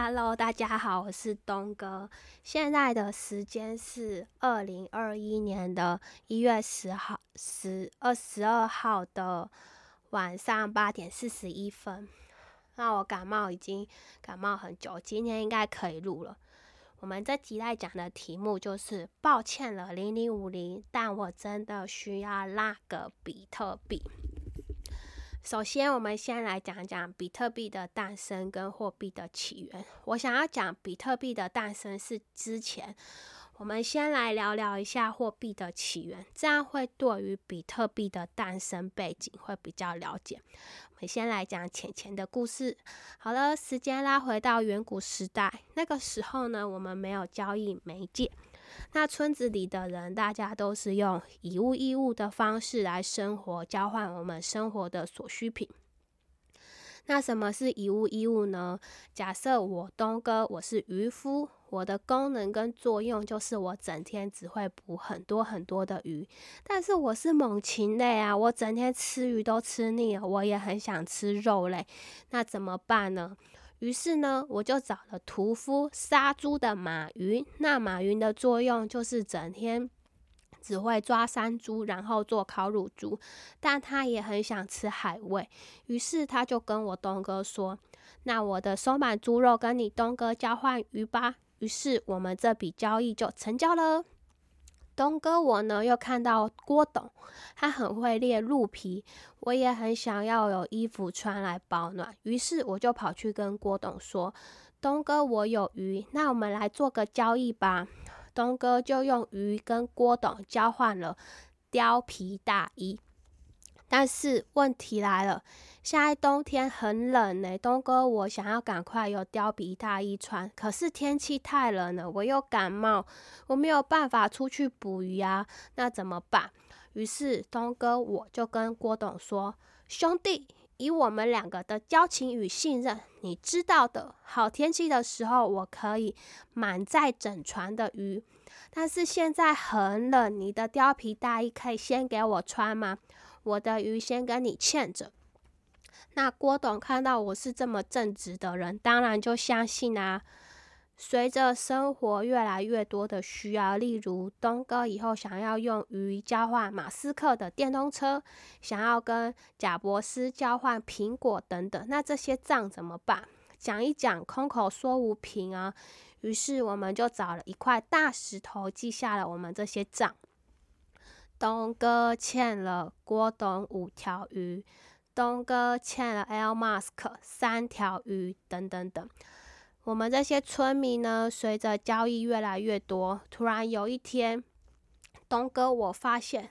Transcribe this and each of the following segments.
Hello，大家好，我是东哥。现在的时间是二零二一年的一月十号十二十二号的晚上八点四十一分。那我感冒已经感冒很久，今天应该可以录了。我们这集在讲的题目就是抱歉了零零五零，但我真的需要那个比特币。首先，我们先来讲讲比特币的诞生跟货币的起源。我想要讲比特币的诞生是之前，我们先来聊聊一下货币的起源，这样会对于比特币的诞生背景会比较了解。我们先来讲浅浅的故事。好了，时间拉回到远古时代，那个时候呢，我们没有交易媒介。那村子里的人，大家都是用以物易物的方式来生活，交换我们生活的所需品。那什么是以物易物呢？假设我东哥，我是渔夫，我的功能跟作用就是我整天只会捕很多很多的鱼，但是我是猛禽类啊，我整天吃鱼都吃腻了，我也很想吃肉类，那怎么办呢？于是呢，我就找了屠夫杀猪的马云。那马云的作用就是整天只会抓山猪，然后做烤乳猪，但他也很想吃海味。于是他就跟我东哥说：“那我的收买猪肉跟你东哥交换鱼吧。”于是我们这笔交易就成交了。东哥，我呢又看到郭董，他很会猎鹿皮，我也很想要有衣服穿来保暖，于是我就跑去跟郭董说：“东哥，我有鱼，那我们来做个交易吧。”东哥就用鱼跟郭董交换了貂皮大衣。但是问题来了，现在冬天很冷呢，东哥，我想要赶快有貂皮大衣穿，可是天气太冷了，我又感冒，我没有办法出去捕鱼啊，那怎么办？于是东哥我就跟郭董说：“兄弟，以我们两个的交情与信任，你知道的，好天气的时候我可以满载整船的鱼，但是现在很冷，你的貂皮大衣可以先给我穿吗？”我的鱼先跟你欠着。那郭董看到我是这么正直的人，当然就相信啊。随着生活越来越多的需要，例如东哥以后想要用鱼交换马斯克的电动车，想要跟贾博斯交换苹果等等，那这些账怎么办？讲一讲，空口说无凭啊。于是我们就找了一块大石头，记下了我们这些账。东哥欠了郭董五条鱼，东哥欠了 L Mask 三条鱼，等等等。我们这些村民呢，随着交易越来越多，突然有一天，东哥我发现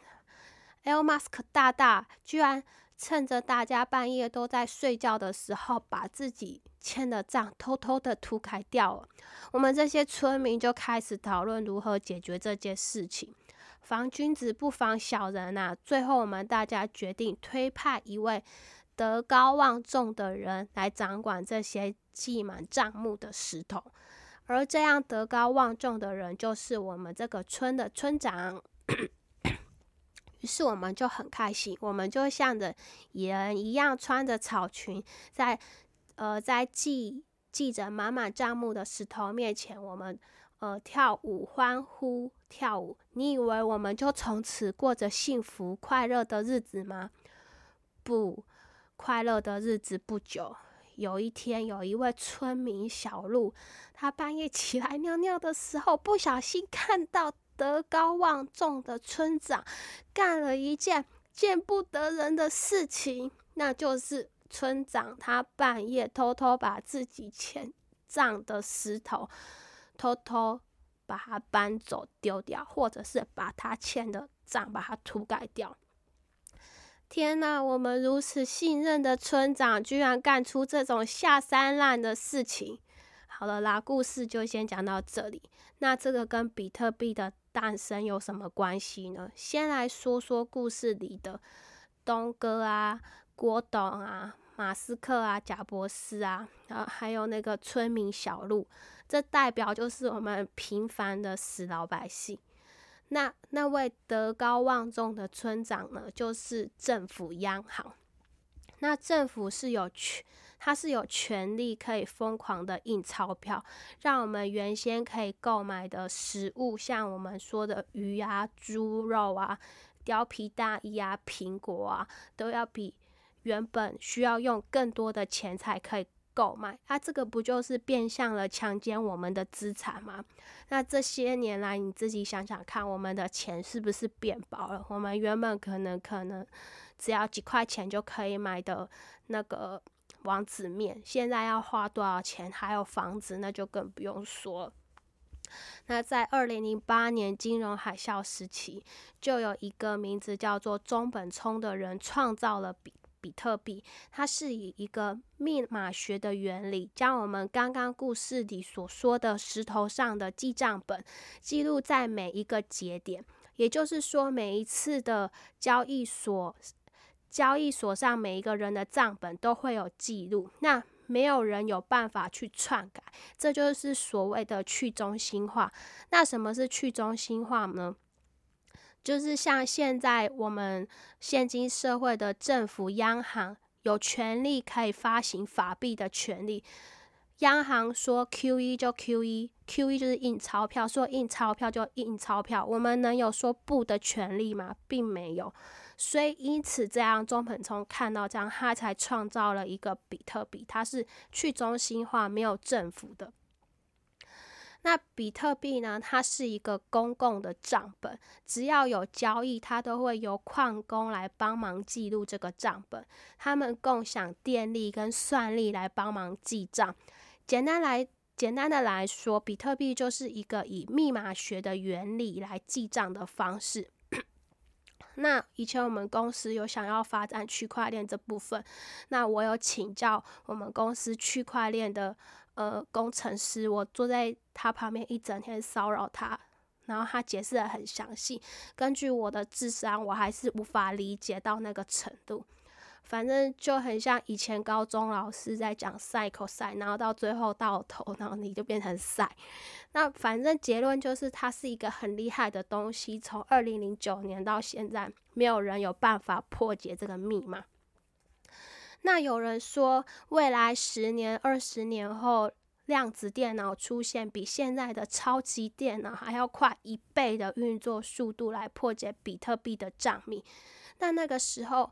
L Mask 大大居然趁着大家半夜都在睡觉的时候，把自己欠的账偷偷的涂改掉了。我们这些村民就开始讨论如何解决这件事情。防君子不防小人呐！最后，我们大家决定推派一位德高望重的人来掌管这些记满账目的石头。而这样德高望重的人，就是我们这个村的村长。于是，我们就很开心，我们就像着野人一样，穿着草裙，在呃，在记记着满满账目的石头面前，我们。呃，跳舞欢呼跳舞，你以为我们就从此过着幸福快乐的日子吗？不，快乐的日子不久。有一天，有一位村民小鹿，他半夜起来尿尿的时候，不小心看到德高望重的村长干了一件见不得人的事情，那就是村长他半夜偷偷把自己欠账的石头。偷偷把它搬走丢掉，或者是把他欠的账把它涂改掉。天哪！我们如此信任的村长，居然干出这种下三滥的事情。好了啦，故事就先讲到这里。那这个跟比特币的诞生有什么关系呢？先来说说故事里的东哥啊、郭董啊、马斯克啊、贾博士啊，然后还有那个村民小鹿。这代表就是我们平凡的死老百姓。那那位德高望重的村长呢，就是政府央行。那政府是有权它是有权利可以疯狂的印钞票，让我们原先可以购买的食物，像我们说的鱼啊、猪肉啊、貂皮大衣啊、苹果啊，都要比原本需要用更多的钱才可以。购买，啊，这个不就是变相了强奸我们的资产吗？那这些年来，你自己想想看，我们的钱是不是变薄了？我们原本可能可能只要几块钱就可以买的那个王子面，现在要花多少钱？还有房子，那就更不用说了。那在二零零八年金融海啸时期，就有一个名字叫做中本聪的人创造了比。比特币，它是以一个密码学的原理，将我们刚刚故事里所说的石头上的记账本记录在每一个节点。也就是说，每一次的交易所，交易所上每一个人的账本都会有记录，那没有人有办法去篡改，这就是所谓的去中心化。那什么是去中心化呢？就是像现在我们现今社会的政府央行有权利可以发行法币的权利，央行说 Q E 就 Q E，Q E 就是印钞票，说印钞票就印钞票，我们能有说不的权利吗？并没有，所以因此这样，中本聪看到这样，他才创造了一个比特币，它是去中心化，没有政府的。那比特币呢？它是一个公共的账本，只要有交易，它都会由矿工来帮忙记录这个账本。他们共享电力跟算力来帮忙记账。简单来简单的来说，比特币就是一个以密码学的原理来记账的方式。那以前我们公司有想要发展区块链这部分，那我有请教我们公司区块链的。呃，工程师，我坐在他旁边一整天骚扰他，然后他解释的很详细。根据我的智商，我还是无法理解到那个程度。反正就很像以前高中老师在讲赛口赛，然后到最后到头，然后你就变成赛。那反正结论就是，它是一个很厉害的东西。从二零零九年到现在，没有人有办法破解这个密码。那有人说，未来十年、二十年后，量子电脑出现，比现在的超级电脑还要快一倍的运作速度来破解比特币的账密。那那个时候，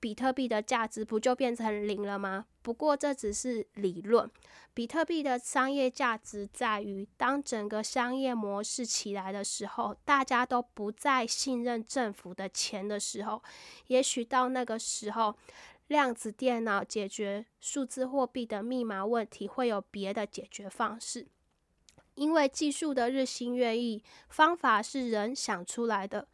比特币的价值不就变成零了吗？不过这只是理论。比特币的商业价值在于，当整个商业模式起来的时候，大家都不再信任政府的钱的时候，也许到那个时候。量子电脑解决数字货币的密码问题，会有别的解决方式。因为技术的日新月异，方法是人想出来的。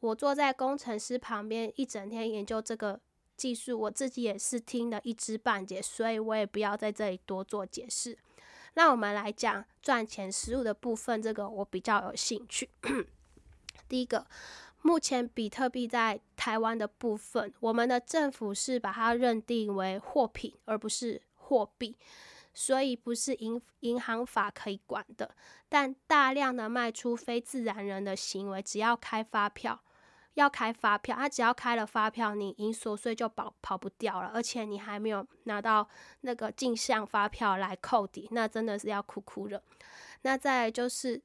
我坐在工程师旁边一整天研究这个技术，我自己也是听得一知半解，所以我也不要在这里多做解释。那我们来讲赚钱实物的部分，这个我比较有兴趣。第一个。目前比特币在台湾的部分，我们的政府是把它认定为货品，而不是货币，所以不是银银行法可以管的。但大量的卖出非自然人的行为，只要开发票，要开发票，他只要开了发票，你银所税就跑跑不掉了，而且你还没有拿到那个进项发票来扣抵，那真的是要哭哭了。那再就是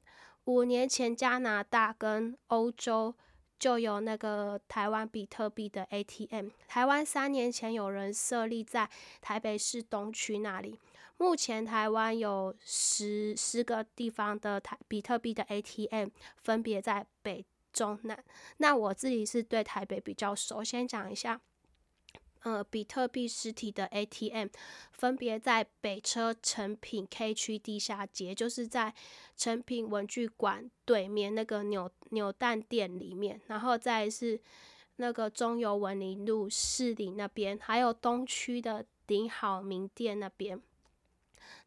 五年前加拿大跟欧洲。就有那个台湾比特币的 ATM。台湾三年前有人设立在台北市东区那里。目前台湾有十十个地方的台比特币的 ATM，分别在北、中、南。那我自己是对台北比较熟，先讲一下。呃，比特币实体的 ATM 分别在北车成品 K 区地下街，就是在成品文具馆对面那个扭扭蛋店里面，然后再是那个中油文林路市里那边，还有东区的顶好名店那边。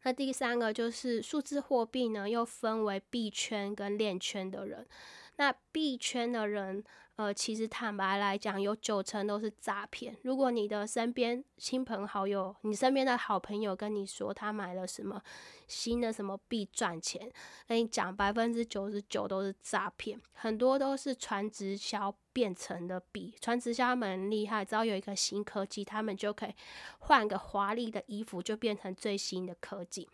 那第三个就是数字货币呢，又分为币圈跟链圈的人。那币圈的人。呃，其实坦白来讲，有九成都是诈骗。如果你的身边亲朋好友，你身边的好朋友跟你说他买了什么新的什么币赚钱，跟你讲百分之九十九都是诈骗，很多都是传直销变成的币。传直销蛮厉害，只要有一个新科技，他们就可以换个华丽的衣服，就变成最新的科技。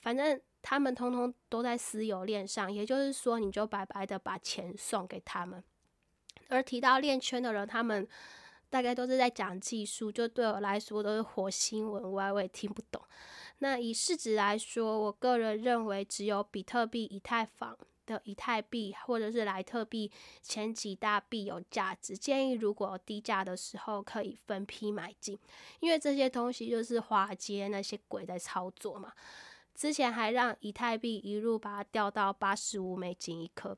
反正他们通通都在私有链上，也就是说，你就白白的把钱送给他们。而提到链圈的人，他们大概都是在讲技术，就对我来说都是火星文，我我也听不懂。那以市值来说，我个人认为只有比特币、以太坊的以太币或者是莱特币前几大币有价值。建议如果低价的时候可以分批买进，因为这些东西就是华尔街那些鬼在操作嘛。之前还让以太币一路把它掉到八十五美金一颗。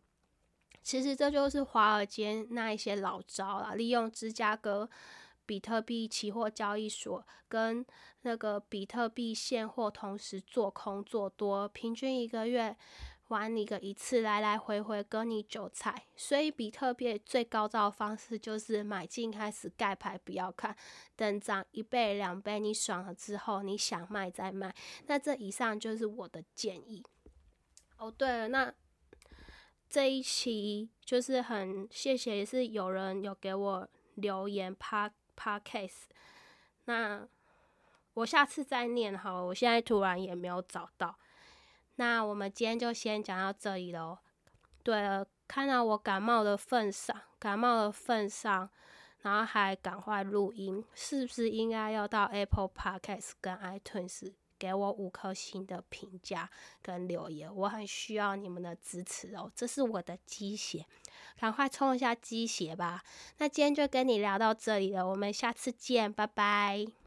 其实这就是华尔街那一些老招了，利用芝加哥比特币期货交易所跟那个比特币现货同时做空做多，平均一个月玩你个一次，来来回回割你韭菜。所以比特币最高招方式就是买进开始盖牌，不要看，等涨一倍两倍，你爽了之后，你想卖再卖。那这以上就是我的建议。哦，对了，那。这一期就是很谢谢，是有人有给我留言 pa podcast，那我下次再念好，我现在突然也没有找到。那我们今天就先讲到这里喽。对了，看到我感冒的份上，感冒的份上，然后还赶快录音，是不是应该要到 Apple Podcast 跟 iTunes？给我五颗星的评价跟留言，我很需要你们的支持哦，这是我的鸡血，赶快冲一下鸡血吧。那今天就跟你聊到这里了，我们下次见，拜拜。